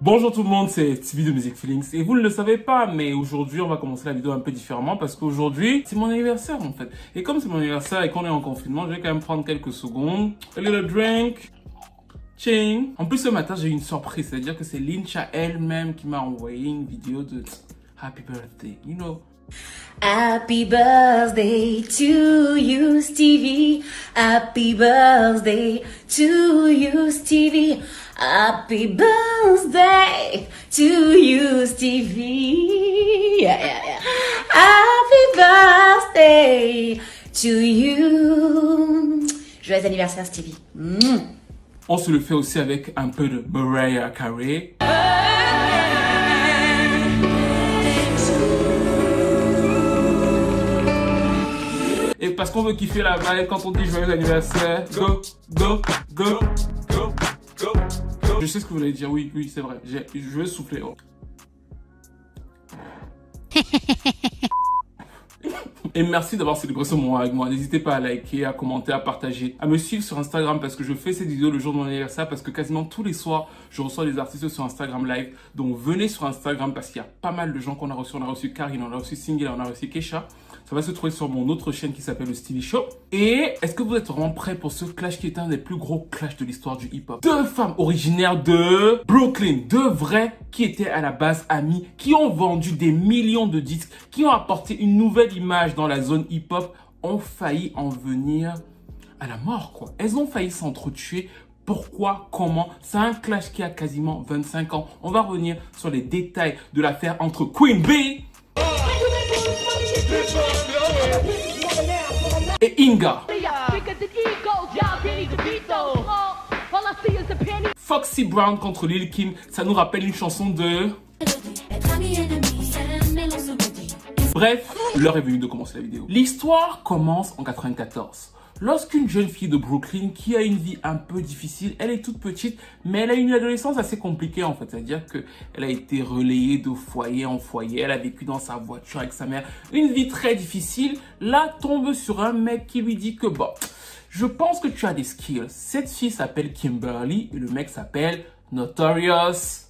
Bonjour tout le monde, c'est TV de Music Feelings et vous ne le savez pas, mais aujourd'hui on va commencer la vidéo un peu différemment parce qu'aujourd'hui c'est mon anniversaire en fait. Et comme c'est mon anniversaire et qu'on est en confinement, je vais quand même prendre quelques secondes. A little drink. Ching. En plus ce matin j'ai eu une surprise, c'est-à-dire que c'est Lincha elle-même qui m'a envoyé une vidéo de Happy Birthday, you know. Happy birthday to you, Stevie. Happy birthday to you, Stevie. Happy birthday to you, Stevie. Yeah, yeah, yeah. Happy birthday to you. Joyeux anniversaire, Stevie. On se le fait aussi avec un peu de Mariah Carey. Parce qu'on veut kiffer la vibe quand on dit joyeux anniversaire. Go, go, go, go, go, go. Je sais ce que vous voulez dire, oui, oui, c'est vrai. Je vais souffler. oh. Et merci d'avoir célébré ce moment avec moi. N'hésitez pas à liker, à commenter, à partager, à me suivre sur Instagram parce que je fais cette vidéo le jour de mon anniversaire parce que quasiment tous les soirs, je reçois des artistes sur Instagram live. Donc venez sur Instagram parce qu'il y a pas mal de gens qu'on a reçus. On a reçu Karine, on a reçu Single, on a reçu Kesha. Ça va se trouver sur mon autre chaîne qui s'appelle le Stevie Show. Et est-ce que vous êtes vraiment prêts pour ce clash qui est un des plus gros clashs de l'histoire du hip-hop? Deux femmes originaires de Brooklyn, deux vraies qui étaient à la base amies, qui ont vendu des millions de disques, qui ont apporté une nouvelle image dans la zone hip-hop, ont failli en venir à la mort, quoi. Elles ont failli s'entretuer. Pourquoi? Comment? C'est un clash qui a quasiment 25 ans. On va revenir sur les détails de l'affaire entre Queen Bee et Inga. Foxy Brown contre Lil Kim, ça nous rappelle une chanson de... Bref, l'heure est venue de commencer la vidéo. L'histoire commence en 94. Lorsqu'une jeune fille de Brooklyn qui a une vie un peu difficile, elle est toute petite, mais elle a une adolescence assez compliquée en fait. C'est-à-dire qu'elle a été relayée de foyer en foyer, elle a vécu dans sa voiture avec sa mère. Une vie très difficile. Là, tombe sur un mec qui lui dit que bon, je pense que tu as des skills. Cette fille s'appelle Kimberly et le mec s'appelle Notorious.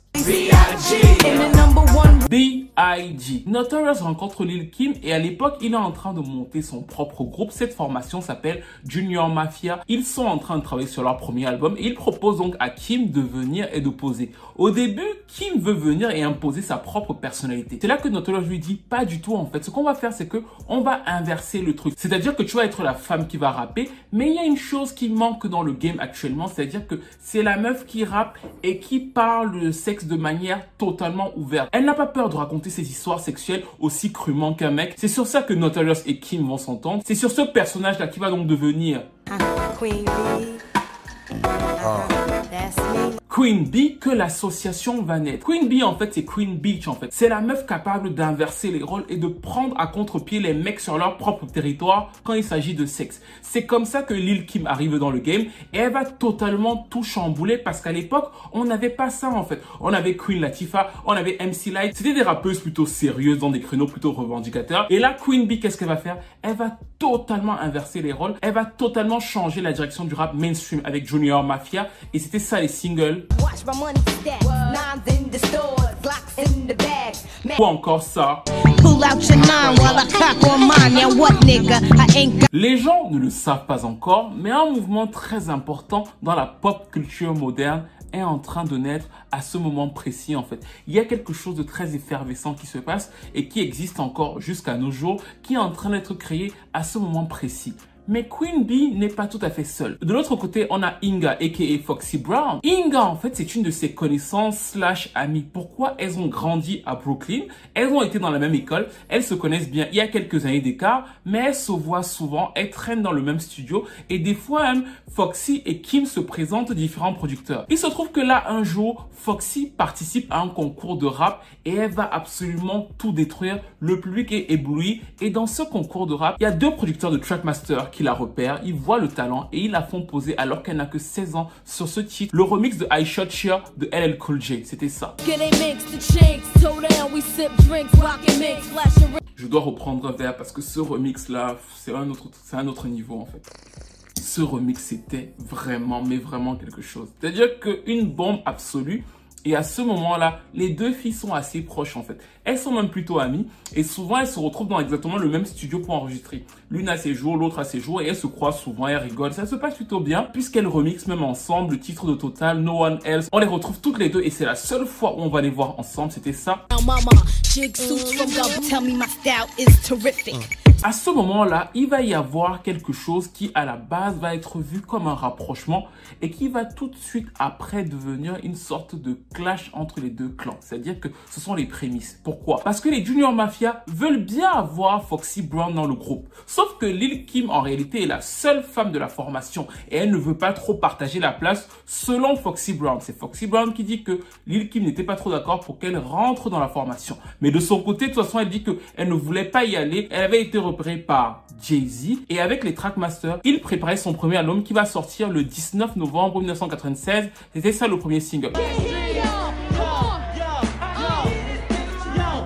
B.I.G. Notorious rencontre Lil Kim et à l'époque, il est en train de monter son propre groupe. Cette formation s'appelle Junior Mafia. Ils sont en train de travailler sur leur premier album et il propose donc à Kim de venir et de poser. Au début, Kim veut venir et imposer sa propre personnalité. C'est là que Notorious lui dit pas du tout en fait. Ce qu'on va faire, c'est que on va inverser le truc. C'est-à-dire que tu vas être la femme qui va rapper, mais il y a une chose qui manque dans le game actuellement, c'est-à-dire que c'est la meuf qui rappe et qui parle de sexe de manière totalement ouverte. Elle n'a pas peur de raconter ses histoires sexuelles aussi crûment qu'un mec. C'est sur ça que Notorious et Kim vont s'entendre. C'est sur ce personnage-là qui va donc devenir me. Queen Bee que l'association va naître. Queen Bee en fait c'est Queen Beach en fait. C'est la meuf capable d'inverser les rôles et de prendre à contre-pied les mecs sur leur propre territoire quand il s'agit de sexe. C'est comme ça que Lil Kim arrive dans le game et elle va totalement tout chambouler parce qu'à l'époque on n'avait pas ça en fait. On avait Queen Latifah, on avait MC Light. C'était des rappeuses plutôt sérieuses dans des créneaux plutôt revendicateurs. Et là Queen Bee qu'est-ce qu'elle va faire? Elle va totalement inverser les rôles. Elle va totalement changer la direction du rap mainstream avec Junior Mafia et c'était ça les singles Watch my money stack. Nines in the stores, Glocks in the bags. Man, ou encore ça. Pull out your nine while I cock on mine. Now what, nigga? I ain't got. Les gens ne le savent pas encore, mais un mouvement très important dans la pop culture moderne est en train de naître à ce moment précis en fait. Il y a quelque chose de très effervescent qui se passe et qui existe encore jusqu'à nos jours, qui est en train d'être créé à ce moment précis. Mais Queen Bee n'est pas tout à fait seule. De l'autre côté, on a Inga, aka Foxy Brown. Inga, en fait, c'est une de ses connaissances slash amies. Pourquoi elles ont grandi à Brooklyn? Elles ont été dans la même école, elles se connaissent bien. Il y a quelques années d'écart, mais elles se voient souvent, elles traînent dans le même studio et des fois même, Foxy et Kim se présentent différents producteurs. Il se trouve que là, un jour, Foxy participe à un concours de rap et elle va absolument tout détruire. Le public est ébloui et dans ce concours de rap, il y a deux producteurs de Trackmaster la repèrent, ils voient le talent et ils la font poser alors qu'elle n'a que 16 ans sur ce titre, le remix de I Shot Cheer de LL Cool J. C'était ça. Je dois reprendre un verre parce que ce remix là, c'est un autre, c'est un autre niveau en fait. Ce remix c'était vraiment, mais vraiment quelque chose. C'est-à-dire qu'une bombe absolue. Et à ce moment-là, les deux filles sont assez proches en fait. Elles sont même plutôt amies et souvent elles se retrouvent dans exactement le même studio pour enregistrer. L'une a ses jours, l'autre a ses jours et elles se croisent souvent, elles rigolent. Ça se passe plutôt bien puisqu'elles remixent même ensemble le titre de Total, No One Else. On les retrouve toutes les deux et c'est la seule fois où on va les voir ensemble. C'était ça. Terrific. À ce moment-là, il va y avoir quelque chose qui, à la base, va être vu comme un rapprochement et qui va tout de suite après devenir une sorte de clash entre les deux clans. C'est-à-dire que ce sont les prémices. Pourquoi? Parce que les Junior Mafia veulent bien avoir Foxy Brown dans le groupe. Sauf que Lil Kim, en réalité, est la seule femme de la formation et elle ne veut pas trop partager la place selon Foxy Brown. C'est Foxy Brown qui dit que Lil Kim n'était pas trop d'accord pour qu'elle rentre dans la formation. Mais de son côté, de toute façon, elle dit qu'elle ne voulait pas y aller. Elle avait été repérée par Jay-Z et avec les Trackmasters, il préparait son premier album qui va sortir le 19 novembre 1996. C'était ça le premier single.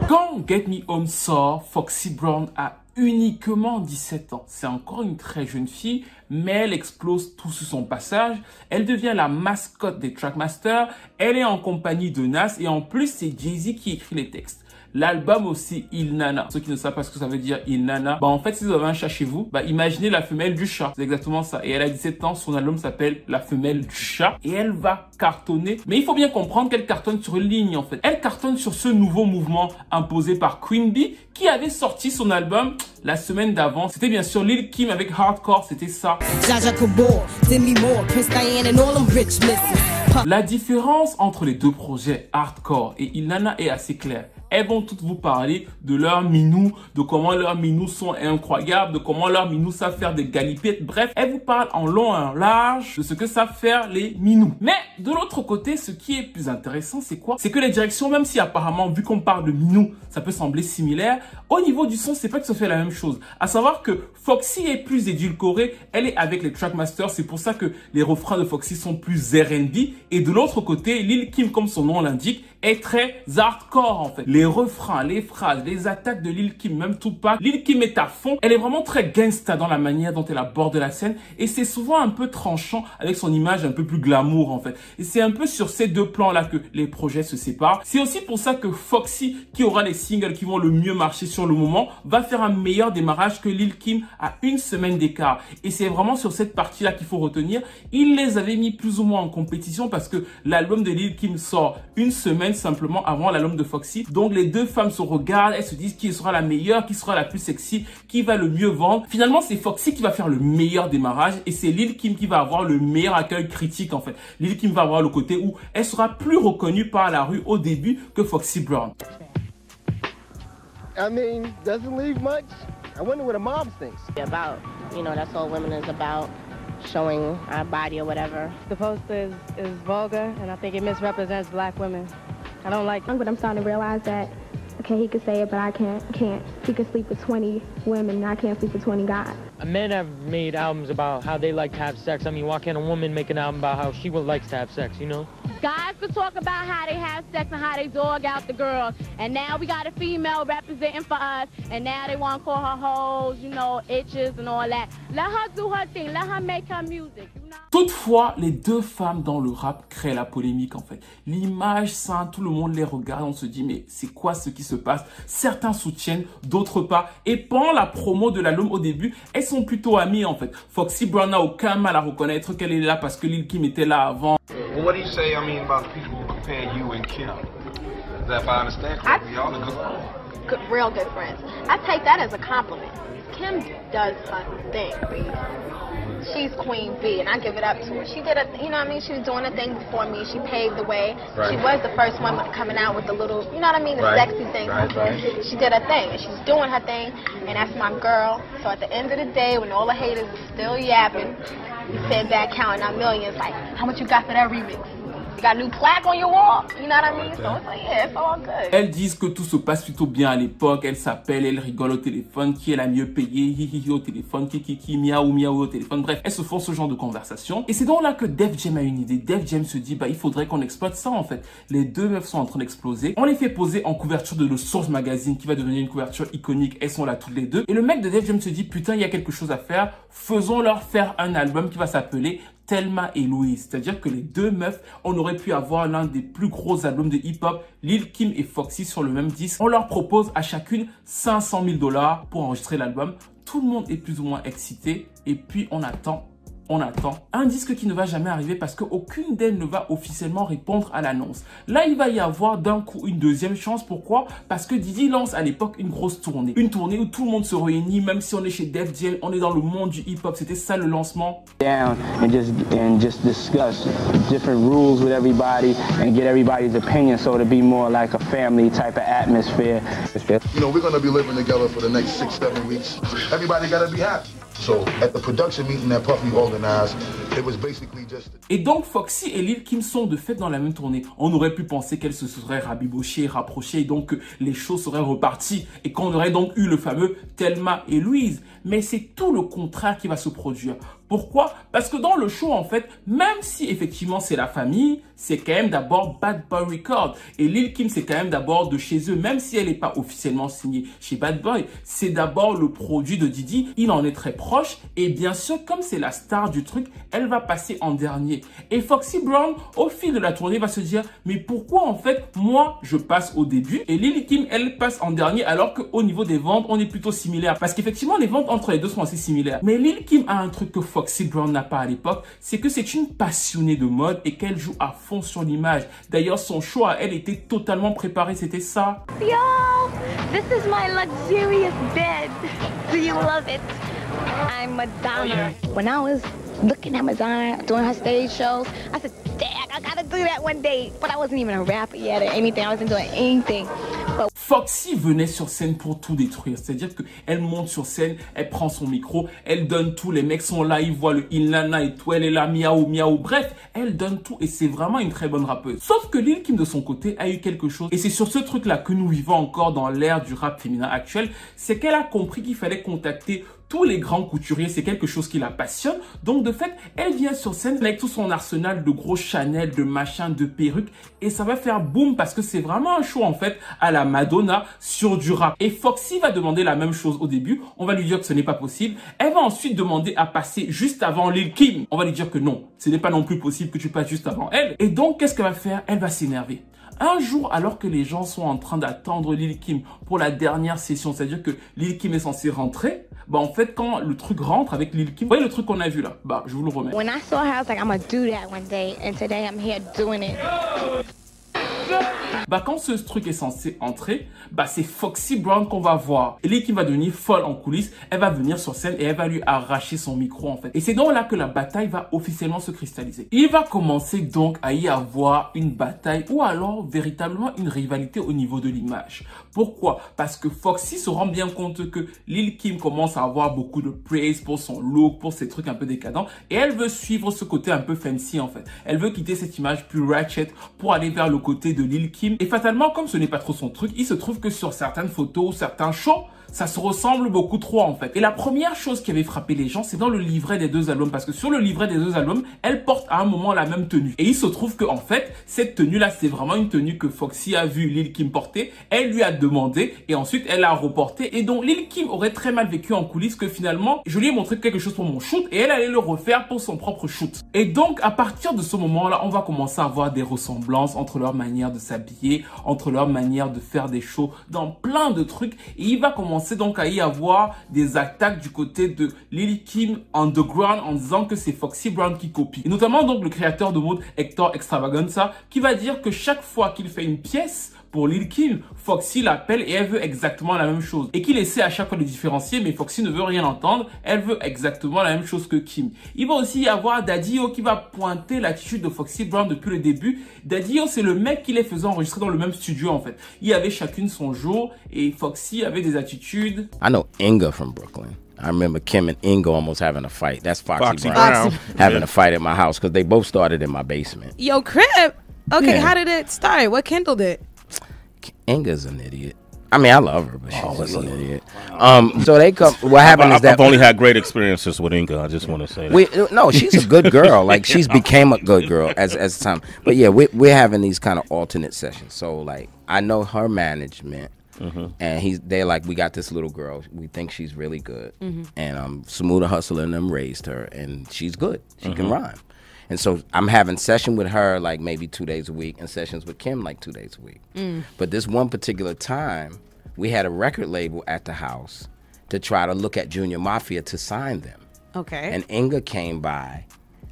Quand Get Me Home sort, Foxy Brown a uniquement 17 ans. C'est encore une très jeune fille, mais elle explose tout sur son passage. Elle devient la mascotte des Trackmasters. Elle est en compagnie de Nas et en plus c'est Jay-Z qui écrit les textes. L'album aussi Il Nana. Ceux qui ne savent pas ce que ça veut dire Il Nana, bah en fait si vous avez un chat chez vous, bah imaginez la femelle du chat. C'est exactement ça. Et elle a 17 ans, son album s'appelle La femelle du chat et elle va cartonner. Mais il faut bien comprendre qu'elle cartonne sur une ligne en fait. Elle cartonne sur ce nouveau mouvement imposé par Queen Bee qui avait sorti son album la semaine d'avant. C'était bien sûr Lil Kim avec Hardcore, c'était ça. La différence entre les deux projets Hardcore et Ilana est assez claire. Elles vont toutes vous parler de leurs minous, de comment leurs minous sont incroyables, de comment leurs minous savent faire des galipettes. Bref, elles vous parlent en long et en large de ce que savent faire les minous. Mais de l'autre côté, ce qui est plus intéressant, c'est quoi? C'est que les directions, même si apparemment, vu qu'on parle de minous, ça peut sembler similaire, au niveau du son, c'est pas que ça fait la même chose. À savoir que Foxy est plus édulcorée, elle est avec les Trackmasters, c'est pour ça que les refrains de Foxy sont plus R&B. Et de l'autre côté, Lil Kim, comme son nom l'indique, est très hardcore en fait. Les refrains, les phrases, les attaques de Lil Kim, même Tupac, Lil Kim est à fond. Elle est vraiment très gangsta dans la manière dont elle aborde la scène et c'est souvent un peu tranchant avec son image un peu plus glamour en fait. Et c'est un peu sur ces deux plans-là que les projets se séparent. C'est aussi pour ça que Foxy, qui aura les singles qui vont le mieux marcher sur le moment, va faire un meilleur démarrage que Lil Kim à une semaine d'écart. Et c'est vraiment sur cette partie-là qu'il faut retenir. Il les avait mis plus ou moins en compétition parce que l'album de Lil Kim sort une semaine simplement avant l'album de Foxy. Donc les deux femmes se regardent, elles se disent qui sera la meilleure, qui sera la plus sexy, qui va le mieux vendre. Finalement, c'est Foxy qui va faire le meilleur démarrage et c'est Lil Kim qui va avoir le meilleur accueil critique en fait. Lil Kim va avoir le côté où elle sera plus reconnue par la rue au début que Foxy Brown. I mean, doesn't leave much? I wonder what thinks. about. You know, that's all women is about, showing our body or whatever. The poster is, is vulgar, and I think it misrepresents black women. I don't like it. But I'm starting to realize that, okay, he could say it, but I can't. Can't. He could sleep with 20 women, and I can't sleep with 20 guys. Men have made albums about how they like to have sex. I mean, why can't a woman make an album about how she would likes to have sex, you know? Guys could talk about how they have sex and how they dog out the girls. And now we got a female representing for us. And now they want to call her hoes, you know, itches and all that. Let her do her thing. Let her make her music. Toutefois, les deux femmes dans le rap créent la polémique en fait. L'image sainte, tout le monde les regarde, on se dit mais c'est quoi ce qui se passe? Certains soutiennent, d'autres pas. Et pendant la promo de l'album au début, elles sont plutôt amies en fait. Foxy Brown n'a aucun mal à reconnaître qu'elle est là parce que Lil Kim était là avant. Well, what do you say, I mean, about people who compare you and Kim? Is that if I understand correctly, y'all are good good, real good friends. I take that as a compliment. Kim does her thing. She's Queen B, and I give it up to her. She did a, you know what I mean? She was doing a thing before me. She paved the way. She was the first one coming out with the little, you know what I mean? The Right. sexy thing. Right, right. She did her thing, and she's doing her thing, and that's my girl. So at the end of the day, when all the haters are still yapping, sit back counting our millions, like, how much you got for that remix? You got a new plaque on your wall? You know what I mean? So it's like, yeah, it's all good. Elles disent que tout se passe plutôt bien à l'époque, elles s'appellent, elles rigolent au téléphone, qui est la mieux payée, hi hi hi au téléphone, qui qui qui, miaou miaou au téléphone, bref, elles se font ce genre de conversation. Et c'est donc là que Def Jam a une idée. Def Jam se dit, bah il faudrait qu'on exploite ça en fait. Les deux meufs sont en train d'exploser. On les fait poser en couverture de The Source Magazine, qui va devenir une couverture iconique, elles sont là toutes les deux. Et le mec de Def Jam se dit, putain, il y a quelque chose à faire, faisons leur faire un album qui va s'appeler Thelma et Louise. C'est-à-dire que les deux meufs, on aurait pu avoir l'un des plus gros albums de hip-hop, Lil Kim et Foxy sur le même disque. On leur propose à chacune 500 000 dollars pour enregistrer l'album. Tout le monde est plus ou moins excité et puis on attend on attend. Un disque qui ne va jamais arriver parce qu'aucune d'elles ne va officiellement répondre à l'annonce. Là, il va y avoir d'un coup une deuxième chance. Pourquoi? Parce que Didi lance à l'époque une grosse tournée. Une tournée où tout le monde se réunit, même si on est chez Def Jam, on est dans le monde du hip-hop. C'était ça le lancement. Down and just and just discuss different rules with everybody and get everybody's opinion so to be more like a family type of atmosphere. You know, we're going to be living together for the next six, seven weeks. Everybody got to be happy. So at the production meeting that Puffy organized, it was basically just. Et donc Foxy et Lil Kim sont de fait dans la même tournée. On aurait pu penser qu'elles se seraient rabibochées, rapprochées et donc les choses seraient reparties et qu'on aurait donc eu le fameux Thelma et Louise. Mais c'est tout le contraire qui va se produire. Pourquoi? Parce que dans le show, en fait, même si effectivement c'est la famille, c'est quand même d'abord Bad Boy Records. Et Lil Kim, c'est quand même d'abord de chez eux, même si elle n'est pas officiellement signée chez Bad Boy. C'est d'abord le produit de Didi. Il en est très proche. Et bien sûr, comme c'est la star du truc, elle va passer en dernier. Et Foxy Brown, au fil de la tournée, va se dire, mais pourquoi en fait, moi, je passe au début et Lil Kim, elle passe en dernier alors qu'au niveau des ventes, on est plutôt similaire. Parce qu'effectivement, les ventes entre les deux sont assez similaires. Mais Lil Kim a un truc que Foxy Brown n'a pas à l'époque, c'est que c'est une passionnée de mode et qu'elle joue à fond sur l'image. D'ailleurs, son à elle était totalement préparé, c'était ça. Yo, this is my luxurious bed. Do you love it? I'm Madonna. When I was looking at doing her stage shows, I said, I gotta do that one day. But I wasn't even a rapper yet or anything. I wasn't doing anything. But Foxy venait sur scène pour tout détruire. C'est-à-dire qu'elle monte sur scène, elle prend son micro, elle donne tout. Les mecs sont là, ils voient le Inlana et tout. Elle est là, miaou, miaou. Bref, elle donne tout et c'est vraiment une très bonne rappeuse. Sauf que Lil Kim, de son côté, a eu quelque chose. Et c'est sur ce truc-là que nous vivons encore dans l'ère du rap féminin actuel. C'est qu'elle a compris qu'il fallait contacter tous les grands couturiers, c'est quelque chose qui la passionne. Donc de fait, elle vient sur scène avec tout son arsenal de gros Chanel, de machins, de perruques et ça va faire boum parce que c'est vraiment un show en fait à la Madonna sur du rap. Et Foxy va demander la même chose au début, on va lui dire que ce n'est pas possible. Elle va ensuite demander à passer juste avant Lil Kim. On va lui dire que non, ce n'est pas non plus possible que tu passes juste avant elle. Et donc qu'est-ce qu'elle va faire? Elle va s'énerver. Un jour, alors que les gens sont en train d'attendre Lil Kim pour la dernière session, c'est-à-dire que Lil Kim est censé rentrer, bah en fait, quand le truc rentre avec Lil Kim, vous voyez le truc qu'on a vu là? Bah, je vous le remets. when I saw her, I was like, I'm gonna do that one day. And today I'm here doing it. Bah quand ce truc est censé entrer, bah c'est Foxy Brown qu'on va voir. Lil Kim va devenir folle en coulisses, elle va venir sur scène et elle va lui arracher son micro en fait. Et c'est donc là que la bataille va officiellement se cristalliser. Il va commencer donc à y avoir une bataille ou alors véritablement une rivalité au niveau de l'image. Pourquoi? Parce que Foxy se rend bien compte que Lil Kim commence à avoir beaucoup de praise pour son look, pour ses trucs un peu décadents et elle veut suivre ce côté un peu fancy en fait. Elle veut quitter cette image plus ratchet pour aller vers le côté de Lil Kim. Et fatalement, comme ce n'est pas trop son truc, il se trouve que sur certaines photos certains shows, ça se ressemble beaucoup trop en fait. Et la première chose qui avait frappé les gens, c'est dans le livret des deux albums. Parce que sur le livret des deux albums, elle porte à un moment la même tenue. Et il se trouve que en fait, cette tenue-là, c'est vraiment une tenue que Foxy a vu Lil Kim porter. Elle lui a demandé et ensuite elle a reporté. Et donc Lil Kim aurait très mal vécu en coulisses que finalement, je lui ai montré quelque chose pour mon shoot et elle allait le refaire pour son propre shoot. Et donc à partir de ce moment-là, on va commencer à avoir des ressemblances entre leur manière de s'habiller, entre leur manière de faire des shows dans plein de trucs. Et il va commencer donc à y avoir des attaques du côté de Lil Kim Underground en disant que c'est Foxy Brown qui copie. Et notamment donc le créateur de mode Hector Extravaganza qui va dire que chaque fois qu'il fait une pièce pour Lil Kim, Foxy l'appelle et elle veut exactement la même chose. Et qu'il essaie à chaque fois de différencier, mais Foxy ne veut rien entendre. Elle veut exactement la même chose que Kim. Il va aussi y avoir Daddio qui va pointer l'attitude de Foxy Brown depuis le début. Daddio, c'est le mec qui les faisait enregistrer dans le même studio en fait. Il y avait chacune son jour et Foxy avait des attitudes. I know Inga from Brooklyn. I remember Kim and Inga almost having a fight. That's Foxy, Foxy Brown, Brown. having Yeah. a fight at my house because they both started in my basement. Yo, Crib. Okay, Yeah. how did it start? What kindled it? Inga's an idiot. I mean, I love her, but she's just an idiot. Um, so they come. What happened I've, is that I've only had great experiences with Inga. I just want to say that. we no, she's a good girl. Like she's became a good girl as as time. But yeah, we we're having these kind of alternate sessions. So like I know her management. And he's they like we got this little girl. We think she's really good, Mhm. and um, Samuda Hustler and them raised her, and she's good. She can Mhm. rhyme. And so I'm having session with her like maybe two days a week and sessions with Kim like two days a week. Mm. But this one particular time, we had a record label at the house to try to look at Junior Mafia to sign them. Okay. And Inga came by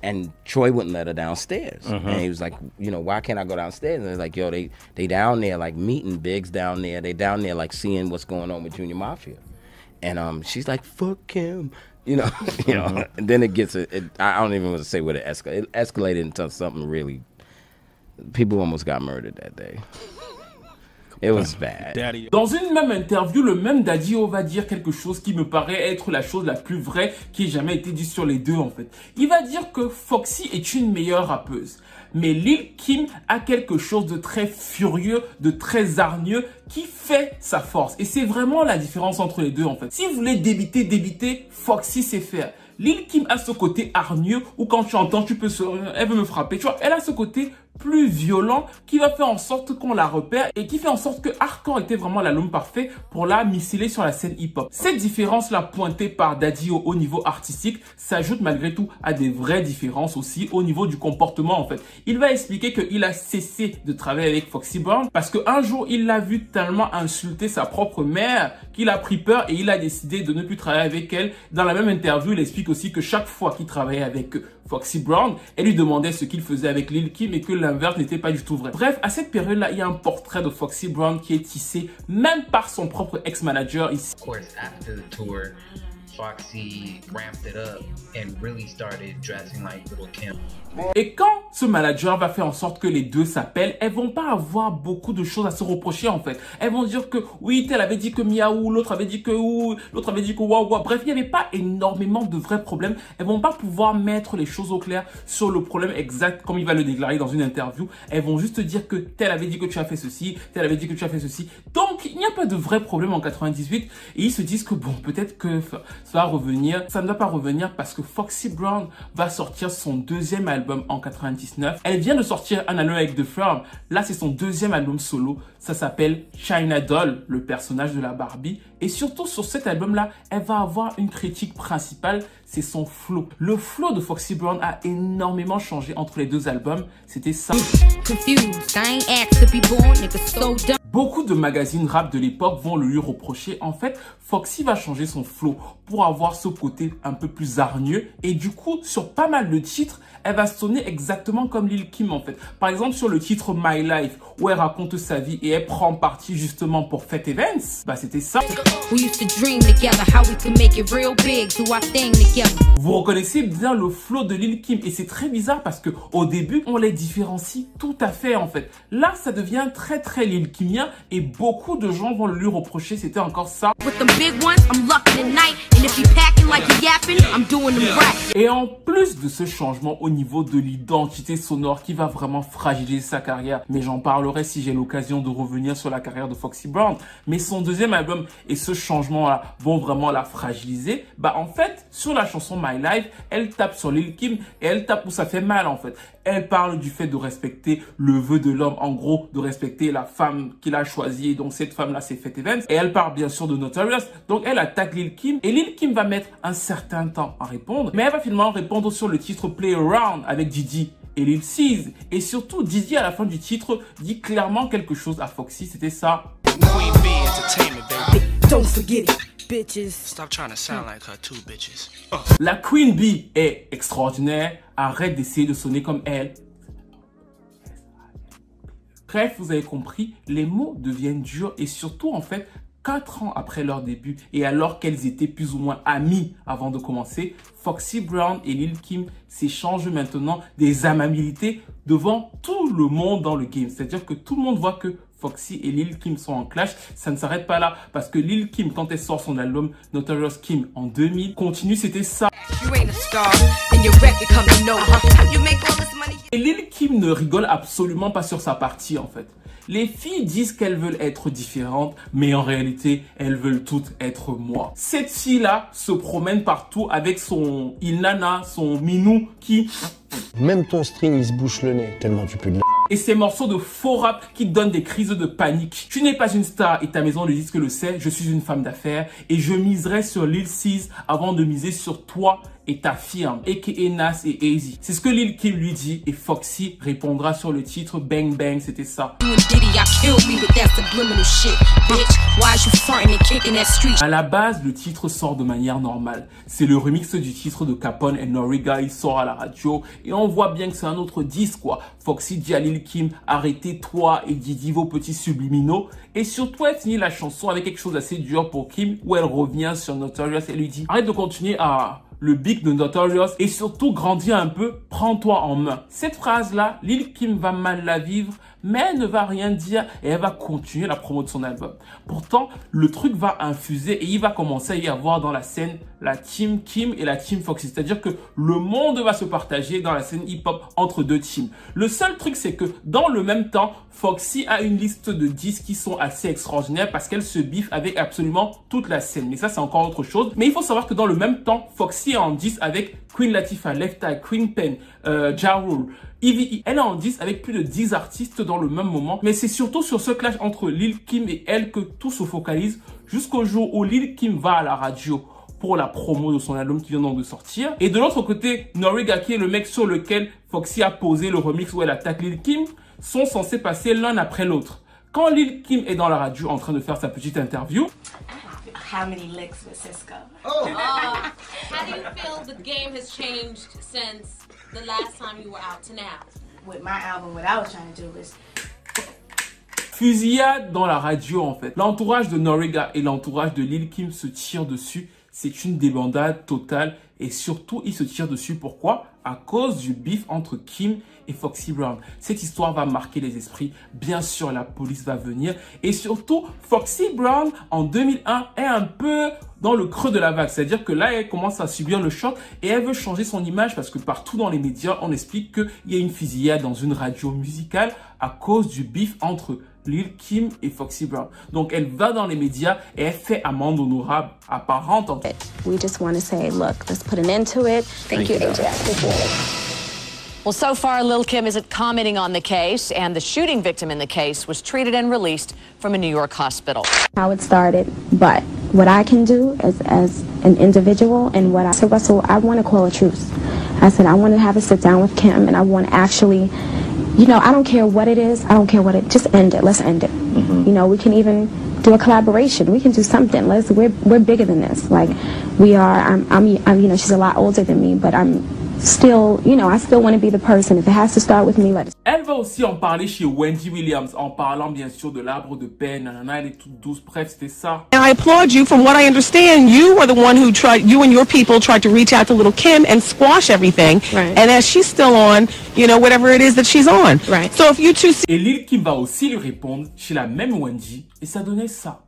and Troy wouldn't let her downstairs. Mhm. And he was like, you know, why can't I go downstairs? And they're like, yo, they they down there like meeting Biggs down there. They down there like seeing what's going on with Junior Mafia. And um she's like, fuck him. You know, you know, mm-hmm. and then it gets it, I don't even want to say what it escalated. It escalated into something really people almost got murdered that day. It was bad. Dans une même interview, le même Daddy O va dire quelque chose qui me paraît être la chose la plus vraie qui ait jamais été dit sur les deux en fait. Il va dire que Foxy est une meilleure rappeuse. Mais Lil Kim a quelque chose de très furieux, de très hargneux qui fait sa force. Et c'est vraiment la différence entre les deux en fait. Si vous voulez débiter, débiter, Foxy sait faire. Lil Kim a ce côté hargneux où quand tu entends, tu peux se, elle veut me frapper. Tu vois, elle a ce côté plus violent qui va faire en sorte qu'on la repère et qui fait en sorte que Hardcore était vraiment l'album parfait pour la missiler sur la scène hip-hop. Cette différence-là pointée par Daddy O au niveau artistique s'ajoute malgré tout à des vraies différences aussi au niveau du comportement en fait. Il va expliquer qu'il a cessé de travailler avec Foxy Brown parce qu'un jour il l'a vu tellement insulter sa propre mère qu'il a pris peur et il a décidé de ne plus travailler avec elle. Dans la même interview, il explique aussi que chaque fois qu'il travaillait avec Foxy Brown, elle lui demandait ce qu'il faisait avec Lil Kim et que l'inverse n'était pas du tout vrai. Bref, à cette période-là, il y a un portrait de Foxy Brown qui est tissé même par son propre ex-manager ici. Foxy ramped it up and really started dressing like Little Kim. Et quand ce manager va faire en sorte que les deux s'appellent, elles vont pas avoir beaucoup de choses à se reprocher en fait. Elles vont dire que oui, tel avait dit que miaou, l'autre avait dit que ou, l'autre avait dit que waouh waouh. Bref, il n'y avait pas énormément de vrais problèmes. Elles vont pas pouvoir mettre les choses au clair sur le problème exact comme il va le déclarer dans une interview. Elles vont juste dire que tel avait dit que tu as fait ceci, tel avait dit que tu as fait ceci. Donc, il n'y a pas de vrai problème en 98 et ils se disent que bon, peut-être que ça va revenir. Ça ne va pas revenir parce que Foxy Brown va sortir son deuxième album en 99. Elle vient de sortir un album avec The Firm. Là, c'est son deuxième album solo. Ça s'appelle China Doll, le personnage de la Barbie. Et surtout, sur cet album-là, elle va avoir une critique principale, c'est son flow. Le flow de Foxy Brown a énormément changé entre les deux albums. C'était ça. Beaucoup de magazines rap de l'époque vont le lui reprocher. En fait, Foxy va changer son flow pour avoir ce côté un peu plus hargneux. Et du coup, sur pas mal de titres, elle va sonner exactement comme Lil Kim en fait. Par exemple, sur le titre My Life, où elle raconte sa vie et elle prend parti justement pour Fat Events, bah c'était ça. Vous reconnaissez bien le flow de Lil Kim et c'est très bizarre parce que au début, on les différencie tout à fait en fait. Là, ça devient très très Lil Kimien et beaucoup de gens vont lui reprocher, c'était encore ça. Et en plus de ce changement au niveau de l'identité sonore qui va vraiment fragiliser sa carrière, mais j'en parlerai si j'ai l'occasion de revenir sur la carrière de Foxy Brown, mais son deuxième album et ce changement-là vont vraiment la fragiliser, bah en fait, sur la chanson My Life, elle tape sur Lil Kim et elle tape où ça fait mal en fait. Elle parle du fait de respecter le vœu de l'homme, en gros, de respecter la femme qu'il a choisie, donc cette femme-là c'est Fat Evans, et elle parle bien sûr de Notorious, donc elle attaque Lil Kim, et Lil Kim va mettre un certain temps à répondre, mais elle va finalement répondre sur le titre Play Around avec Didi et Lil Cease. Et surtout, Didi à la fin du titre dit clairement quelque chose à Foxy, c'était ça. Bitches. Stop trying to sound like her too, bitches. La Queen Bee est extraordinaire, arrête d'essayer de sonner comme elle. Bref, vous avez compris, les mots deviennent durs et surtout en fait, 4 ans après leur début et alors qu'elles étaient plus ou moins amies avant de commencer, Foxy Brown et Lil Kim s'échangent maintenant des amabilités devant tout le monde dans le game. C'est-à-dire que tout le monde voit que Foxy et Lil Kim sont en clash. Ça ne s'arrête pas là parce que Lil Kim, quand elle sort son album Notorious Kim en 2000, continue, c'était ça. Et Lil Kim ne rigole absolument pas sur sa partie en fait. Les filles disent qu'elles veulent être différentes, mais en réalité, elles veulent toutes être moi. Cette fille-là se promène partout avec son Ilnana, son Minou qui... Même ton string, il se bouche le nez, tellement tu peux de la... Et ces morceaux de faux rap qui donnent des crises de panique. Tu n'es pas une star et ta maison de disque le sait, je suis une femme d'affaires et je miserai sur Lil Cease avant de miser sur toi et ta firme, a.k.a. Nas et Easy. C'est ce que Lil Kim lui dit et Foxy répondra sur le titre Bang Bang, c'était ça. À la base, le titre sort de manière normale. C'est le remix du titre de Capone et Noriga, il sort à la radio et on voit bien que c'est un autre disque quoi. Foxy dit à Lil Kim, arrêtez toi et Didi vos petits subliminaux. Et surtout, elle finit la chanson avec quelque chose d'assez dur pour Kim où elle revient sur Notorious et lui dit, arrête de continuer à le big de Notorious et surtout grandis un peu, prends-toi en main. Cette phrase-là, Lil Kim va mal la vivre, mais elle ne va rien dire et elle va continuer la promo de son album. Pourtant, le truc va infuser et il va commencer à y avoir dans la scène la team Kim et la team Foxy. C'est-à-dire que le monde va se partager dans la scène hip-hop entre deux teams. Le seul truc, c'est que dans le même temps, Foxy a une liste de disques qui sont assez extraordinaires parce qu'elle se biffe avec absolument toute la scène. Mais ça, c'est encore autre chose. Mais il faut savoir que dans le même temps, Foxy est en 10 avec Queen Latifah, Left Eye, Queen Pen, euh, Ja Rule, Evie. Elle est en 10 avec plus de 10 artistes dans le même moment. Mais c'est surtout sur ce clash entre Lil Kim et elle que tout se focalise jusqu'au jour où Lil Kim va à la radio pour la promo de son album qui vient donc de sortir. Et de l'autre côté, Noriga, qui est le mec sur lequel Foxy a posé le remix où elle attaque Lil Kim, sont censés passer l'un après l'autre. Quand Lil Kim est dans la radio en train de faire sa petite interview, How many licks with Cisco? Oh. Uh, how do you feel the game has changed since the last time you were out to now? With my album, what I was trying to do was fusillade dans la radio en fait. L'entourage de Noriga et l'entourage de Lil Kim se tirent dessus. C'est une débandade totale et surtout ils se tirent dessus. Pourquoi? À cause du bif entre Kim et Foxy Brown. Cette histoire va marquer les esprits. Bien sûr, la police va venir. Et surtout, Foxy Brown, en 2001, est un peu dans le creux de la vague. C'est-à-dire que là, elle commence à subir le choc et elle veut changer son image parce que partout dans les médias, on explique qu'il y a une fusillade dans une radio musicale à cause du bif entre Lil Kim et Foxy Brown. Donc elle va dans les médias et elle fait amende honorable apparente. We just want to say, look, let's put an end to it. Thank, you, AJ. Well, so far, Lil Kim isn't commenting on the case, and the shooting victim in the case was treated and released from a New York hospital. How it started, but what I can do as, as an individual and what I... So, Russell, I want to call a truce. I said I want to have a sit down with Kim, and I want to actually, you know, I don't care what it is. I don't care what it... Just end it. Let's end it. Mm-hmm. You know, we can even do a collaboration. We can do something. Let's. We're we're bigger than this. Like, we are. I'm. I'm. I'm you know, she's a lot older than me, but I'm still, you know, I still want to be the person. If it has to start with me, let it. Elle va aussi en parler chez Wendy Williams, en parlant bien sûr de l'arbre de paix, nanana, elle est toute douce, bref, c'était ça. And I applaud you. From what I understand, you were the one who tried, you and your people tried to reach out to little Kim and squash everything. Right. And as she's still on, you know, whatever it is that she's on. Right. So if you two see Et Lil Kim va aussi lui répondre chez la même Wendy, et ça donnait ça.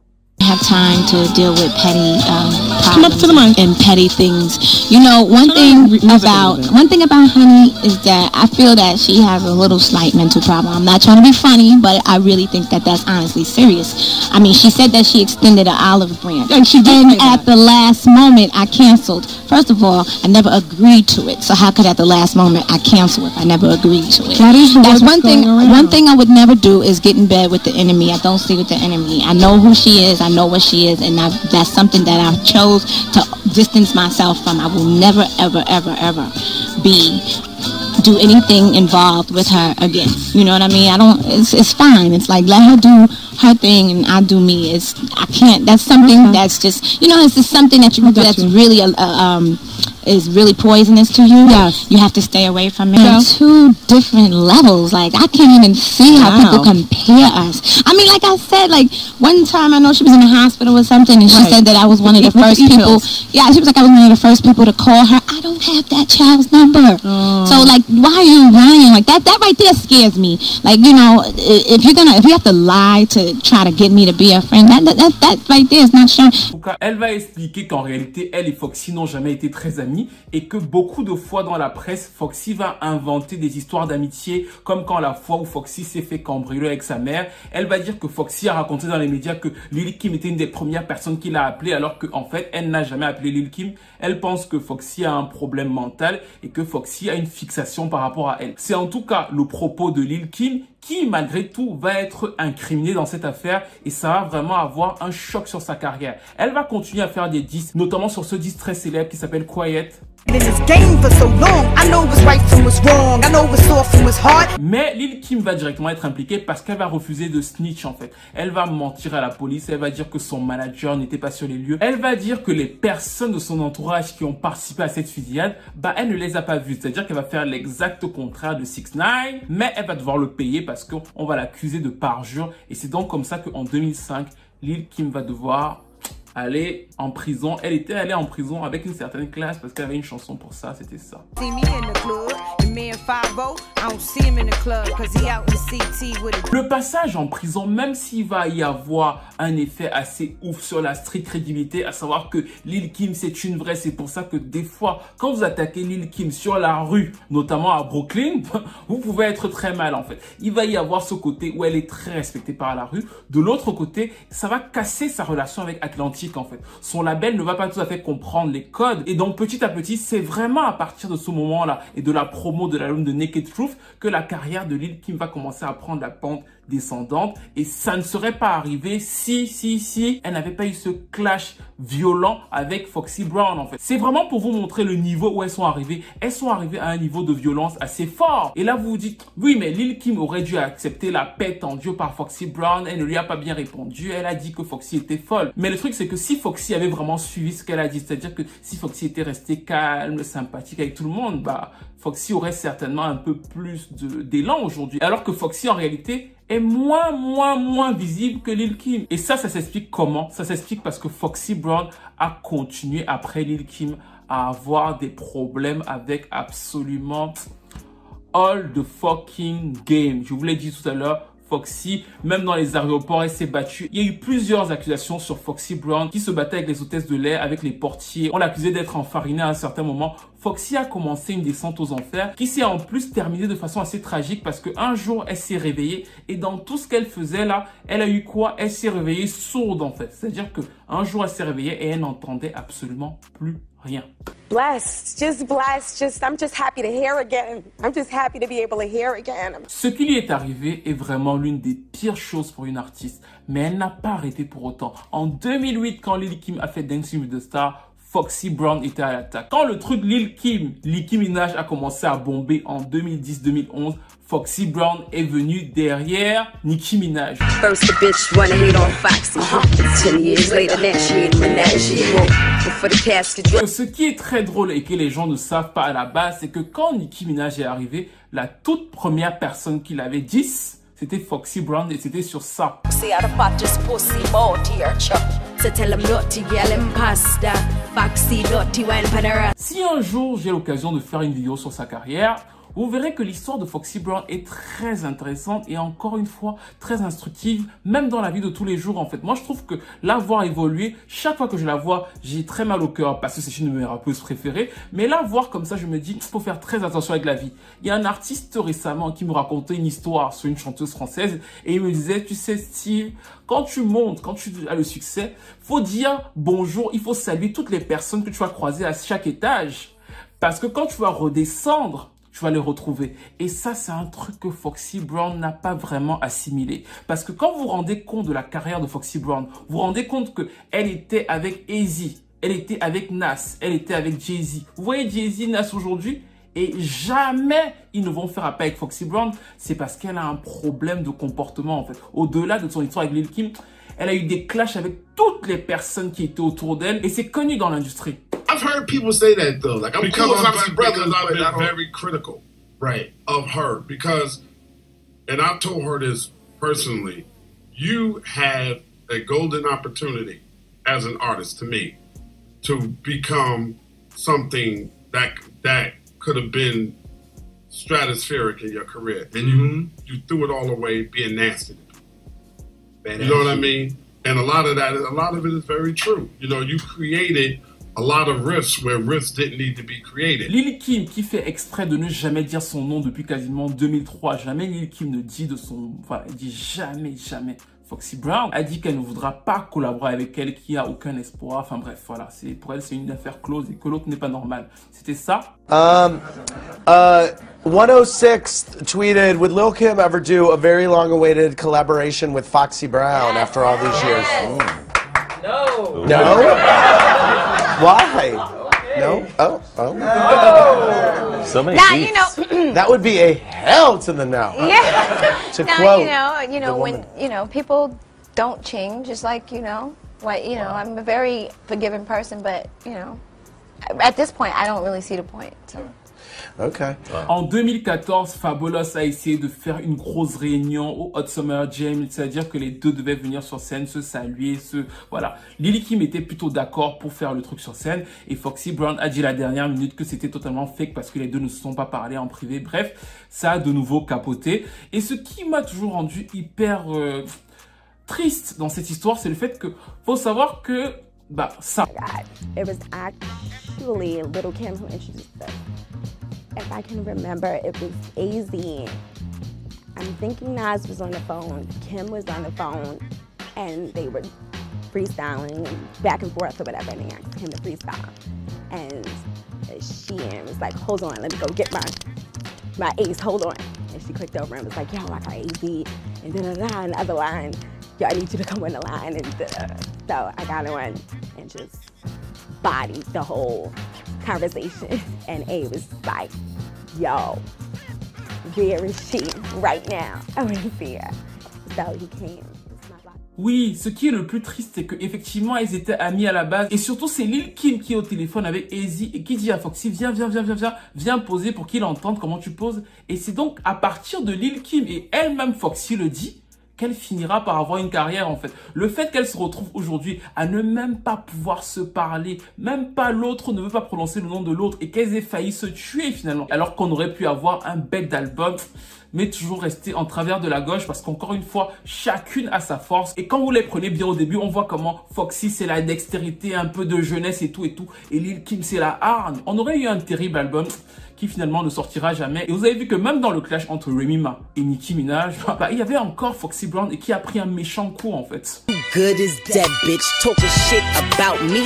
Have time to deal with petty um, problems and petty things. You know, one thing about one thing about Honey is that I feel that she has a little slight mental problem. I'm not trying to be funny, but I really think that that's honestly serious. I mean, she said that she extended an olive branch, and she did. And at the last moment, I canceled. First of all, I never agreed to it. So how could at the last moment I cancel if I never agreed to it? That is That's one thing. around. One thing I would never do is get in bed with the enemy. I don't sleep with the enemy. I know who she is. I know what she is, and I, that's something that I've chose to distance myself from. I will never, ever, ever, ever be do anything involved with her again. You know what I mean? I don't. It's it's fine. It's like let her do her thing and I do me. It's I can't. That's something that's just you know. It's just something that you do that's really a, a, um is really poisonous to you. Yes. You have to stay away from it. Yeah. Two different levels. Like I can't even see how Wow. people compare us. I mean, like I said, like one time I know she was in the hospital or something, and she Right. said that I was one of the first people. Yeah, she was like I was one of the first people to call her. I don't have that child's number. Oh. So like, why are you lying? Like that? That right there scares me. Like you know, if you're gonna, if you have to lie to try to get me to be a friend, that that that, that right there is not showing. En tout cas, elle va expliquer qu'en réalité, elle et Foxy n'ont jamais été très amis et que beaucoup de fois dans la presse, Foxy va inventer des histoires d'amitié, comme quand la fois où Foxy s'est fait cambrioler avec sa mère. Elle va dire que Foxy a raconté dans les médias que Lil Kim était une des premières personnes qu'il a appelé, alors qu'en fait, elle n'a jamais appelé Lil Kim. Elle pense que Foxy a un problème mental et que Foxy a une fixation par rapport à elle. C'est en tout cas le propos de Lil Kim qui, malgré tout, va être incriminé dans cette affaire et ça va vraiment avoir un choc sur sa carrière. Elle va continuer à faire des disques, notamment sur ce disque très célèbre qui s'appelle Quiet. Mais Lil Kim va directement être impliquée parce qu'elle va refuser de snitch en fait. Elle va mentir à la police, elle va dire que son manager n'était pas sur les lieux. Elle va dire que les personnes de son entourage qui ont participé à cette fusillade, bah elle ne les a pas vues. C'est-à-dire qu'elle va faire l'exact contraire de 6 9 mais elle va devoir le payer parce qu'on va l'accuser de parjure. Et c'est donc comme ça qu'en 2005, Lil Kim va devoir aller en prison. Elle était allée en prison avec une certaine classe parce qu'elle avait une chanson pour ça, c'était ça. See me in the club, and me and 5 I don't see him in the club, cause he out in CT with a Le passage en prison, même s'il va y avoir un effet assez ouf sur la street crédibilité, à savoir que Lil Kim c'est une vraie, c'est pour ça que des fois, quand vous attaquez Lil Kim sur la rue, notamment à Brooklyn, vous pouvez être très mal en fait. Il va y avoir ce côté où elle est très respectée par la rue. De l'autre côté, ça va casser sa relation avec Atlantique en fait. Son label ne va pas tout à fait comprendre les codes et donc petit à petit, c'est vraiment à partir de ce moment-là et de la promo de l'album de Naked Truth que la carrière de Lil Kim va commencer à prendre la pente descendante et ça ne serait pas arrivé si, si, si elle n'avait pas eu ce clash violent avec Foxy Brown en fait. C'est vraiment pour vous montrer le niveau où elles sont arrivées. Elles sont arrivées à un niveau de violence assez fort. Et là, vous vous dites, oui, mais Lil Kim aurait dû accepter la paix tendue par Foxy Brown. Elle ne lui a pas bien répondu. Elle a dit que Foxy était folle. Mais le truc, c'est que si Foxy avait vraiment suivi ce qu'elle a dit, c'est-à-dire que si Foxy était resté calme, sympathique avec tout le monde, bah, Foxy aurait certainement un peu plus d'élan aujourd'hui. Alors que Foxy, en réalité, est moins, moins, moins visible que Lil Kim. Et ça, ça s'explique comment? Ça s'explique parce que Foxy Brown a continué après Lil Kim à avoir des problèmes avec absolument all the fucking game. Je vous l'ai dit tout à l'heure, Foxy, même dans les aéroports, elle s'est battue. Il y a eu plusieurs accusations sur Foxy Brown qui se battait avec les hôtesses de l'air, avec les portiers. On l'accusait d'être enfariné à un certain moment. Foxy a commencé une descente aux enfers qui s'est en plus terminée de façon assez tragique parce qu'un jour, elle s'est réveillée et dans tout ce qu'elle faisait là, elle a eu quoi? Elle s'est réveillée sourde en fait. C'est-à-dire qu'un jour, elle s'est réveillée et elle n'entendait absolument plus rien. Blessed, just blessed, just I'm just happy to hear again. I'm just happy to be able to hear again. Ce qui lui est arrivé est vraiment l'une des pires choses pour une artiste, mais elle n'a pas arrêté pour autant. En 2008, quand Lil Kim a fait Dancing with the Stars, Foxy Brown était à l'attaque. Quand le truc Lil Kim, Nicki Minaj a commencé à bomber en 2010-2011, Foxy Brown est venu derrière Nicki Minaj. First the bitch wanna hate on Foxy. Ten years later, now she ain't menage. For the casket. Ce qui est très drôle et que les gens ne savent pas à la base, c'est que quand Nicki Minaj est arrivé, la toute première personne qui l'avait dit, c'était Foxy Brown et c'était sur ça. Si un jour j'ai l'occasion de faire une vidéo sur sa carrière, vous verrez que l'histoire de Foxy Brown est très intéressante et encore une fois très instructive, même dans la vie de tous les jours en fait. Moi je trouve que la voir évoluer, chaque fois que je la vois, j'ai très mal au cœur parce que c'est une de mes rappeuses préférées. Mais la voir comme ça, je me dis, il faut faire très attention avec la vie. Il y a un artiste récemment qui me racontait une histoire sur une chanteuse française et il me disait, tu sais Steve, quand tu montes, quand tu as le succès, faut dire bonjour, il faut saluer toutes les personnes que tu vas croiser à chaque étage. Parce que quand tu vas redescendre, tu vas les retrouver. Et ça, c'est un truc que Foxy Brown n'a pas vraiment assimilé. Parce que quand vous vous rendez compte de la carrière de Foxy Brown, vous vous rendez compte que elle était avec Easy, elle était avec Nas, elle était avec Jay-Z. Vous voyez Jay-Z, Nas aujourd'hui et jamais ils ne vont faire appel avec Foxy Brown, c'est parce qu'elle a un problème de comportement en fait. Au-delà de son histoire avec Lil Kim, elle a eu des clashs avec toutes les personnes qui étaient autour d'elle et c'est connu dans l'industrie. I've heard people say that though. Like I'm because cool with I've, Foxy Brothers, because I've been I very critical right. of her because, and I've told her this personally, you had a golden opportunity as an artist to me to become something that that could have been stratospheric in your career, and you mm-hmm. you threw it all away being nasty. You know what I mean? And a lot of that, a lot of it is very true. You know, you created a lot of riffs where riffs didn't need to be created. Lil Kim qui fait exprès de ne jamais dire son nom depuis quasiment 2003. Jamais Lil Kim ne dit de son... Enfin, elle dit jamais, jamais. Foxy Brown a dit qu'elle ne voudra pas collaborer avec elle, qu'il n'y a aucun espoir. Enfin bref, voilà. C'est Pour elle, c'est une affaire close et que l'autre n'est pas normal. C'était ça. Um, uh, 106 tweeted, would Lil Kim ever do a very long-awaited collaboration with Foxy Brown after all these years? No? No? Why? No? Oh, oh, oh. So many Now, you know, that would be a hell to the no. yeah. To now, quote you know, you know, when, you know, people don't change. It's like, you know, what, you know, I'm a very forgiving person, but, you know, at this point, I don't really see the point. So. Okay. En 2014, Fabolos a essayé de faire une grosse réunion au Hot Summer Jam, c'est-à-dire que les deux devaient venir sur scène, se saluer, se voilà. Lily Kim était plutôt d'accord pour faire le truc sur scène et Foxy Brown a dit à la dernière minute que c'était totalement fake parce que les deux ne se sont pas parlé en privé. Bref, ça a de nouveau capoté et ce qui m'a toujours rendu hyper euh, triste dans cette histoire, c'est le fait que faut savoir que bah ça It was actually Little Kim who introduced us. If I can remember, it was AZ. I'm thinking Nas was on the phone, Kim was on the phone, and they were freestyling back and forth or whatever, and they asked him to freestyle. And she was like, hold on, let me go get my my ace, hold on. And she clicked over and was like, yo, I got AZ, and da da da, and the other line, yo, I need you to come on the line, and da. so I got on and just bodied the whole conversation. And A was like, yo, where is she right now? I want to see her. So he came. Oui, ce qui est le plus triste, c'est qu'effectivement, ils étaient amis à la base. Et surtout, c'est Lil Kim qui est au téléphone avec Easy et qui dit à Foxy, viens, viens, viens, viens, viens, viens poser pour qu'il entende comment tu poses. Et c'est donc à partir de Lil Kim et elle-même Foxy le dit, qu'elle finira par avoir une carrière en fait. Le fait qu'elle se retrouve aujourd'hui à ne même pas pouvoir se parler, même pas l'autre ne veut pas prononcer le nom de l'autre et qu'elles aient failli se tuer finalement, alors qu'on aurait pu avoir un bête d'album mais toujours rester en travers de la gauche parce qu'encore une fois, chacune a sa force. Et quand vous les prenez bien au début, on voit comment Foxy c'est la dextérité, un peu de jeunesse et tout et tout. Et Lil Kim c'est la hargne. On aurait eu un terrible album qui finalement ne sortira jamais. Et vous avez vu que même dans le clash entre Remy Ma et Nicki Minaj, bah, il y avait encore Foxy Brown et qui a pris un méchant coup en fait. Good as dead bitch, shit about me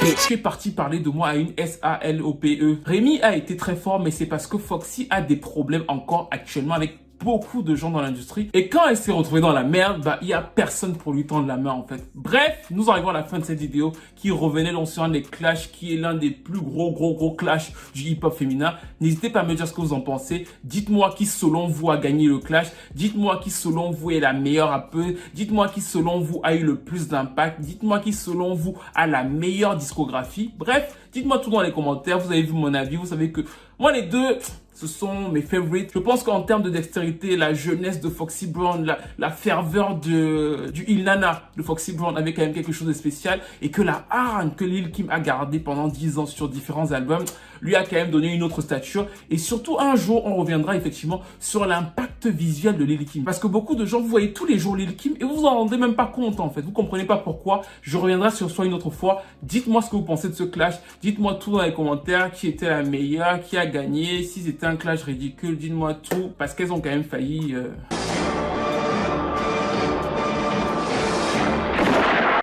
bitch. Qui est parti parler de moi à une S-A-L-O-P-E. Rémi a été très fort, mais c'est parce que Foxy a des problèmes encore actuellement avec beaucoup de gens dans l'industrie. Et quand elle s'est retrouvée dans la merde, bah, il y a personne pour lui tendre la main, en fait. Bref, nous arrivons à la fin de cette vidéo qui revenait donc sur un des clashs qui est l'un des plus gros, gros, gros clashs du hip-hop féminin. N'hésitez pas à me dire ce que vous en pensez. Dites-moi qui, selon vous, a gagné le clash. Dites-moi qui, selon vous, est la meilleure rappeuse. Dites-moi qui, selon vous, a eu le plus d'impact. Dites-moi qui, selon vous, a la meilleure discographie. Bref, dites-moi tout dans les commentaires. Vous avez vu mon avis. Vous savez que moi, les deux, ce sont mes favorites. Je pense qu'en termes de dextérité, la jeunesse de Foxy Brown, la, ferveur de, du Il Nana de Foxy Brown avait quand même quelque chose de spécial et que la hargne que Lil Kim a gardée pendant 10 ans sur différents albums lui a quand même donné une autre stature. Et surtout un jour on reviendra effectivement sur l'impact visuel de Lil Kim. Parce que beaucoup de gens vous voyez tous les jours Lil Kim et vous vous en rendez même pas compte en fait. Vous comprenez pas pourquoi. Je reviendrai sur ça une autre fois. Dites-moi ce que vous pensez de ce clash. Dites-moi tout dans les commentaires. Qui était la meilleure? Qui a gagné? Si c'était un clash ridicule dites-moi tout. Parce qu'elles ont quand même failli euh...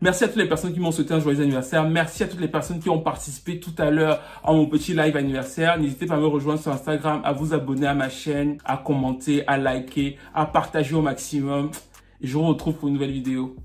Merci à toutes les personnes qui m'ont souhaité un joyeux anniversaire. Merci à toutes les personnes qui ont participé tout à l'heure à mon petit live anniversaire. N'hésitez pas à me rejoindre sur Instagram, à vous abonner à ma chaîne, à commenter, à liker, à partager au maximum. Et je vous retrouve pour une nouvelle vidéo.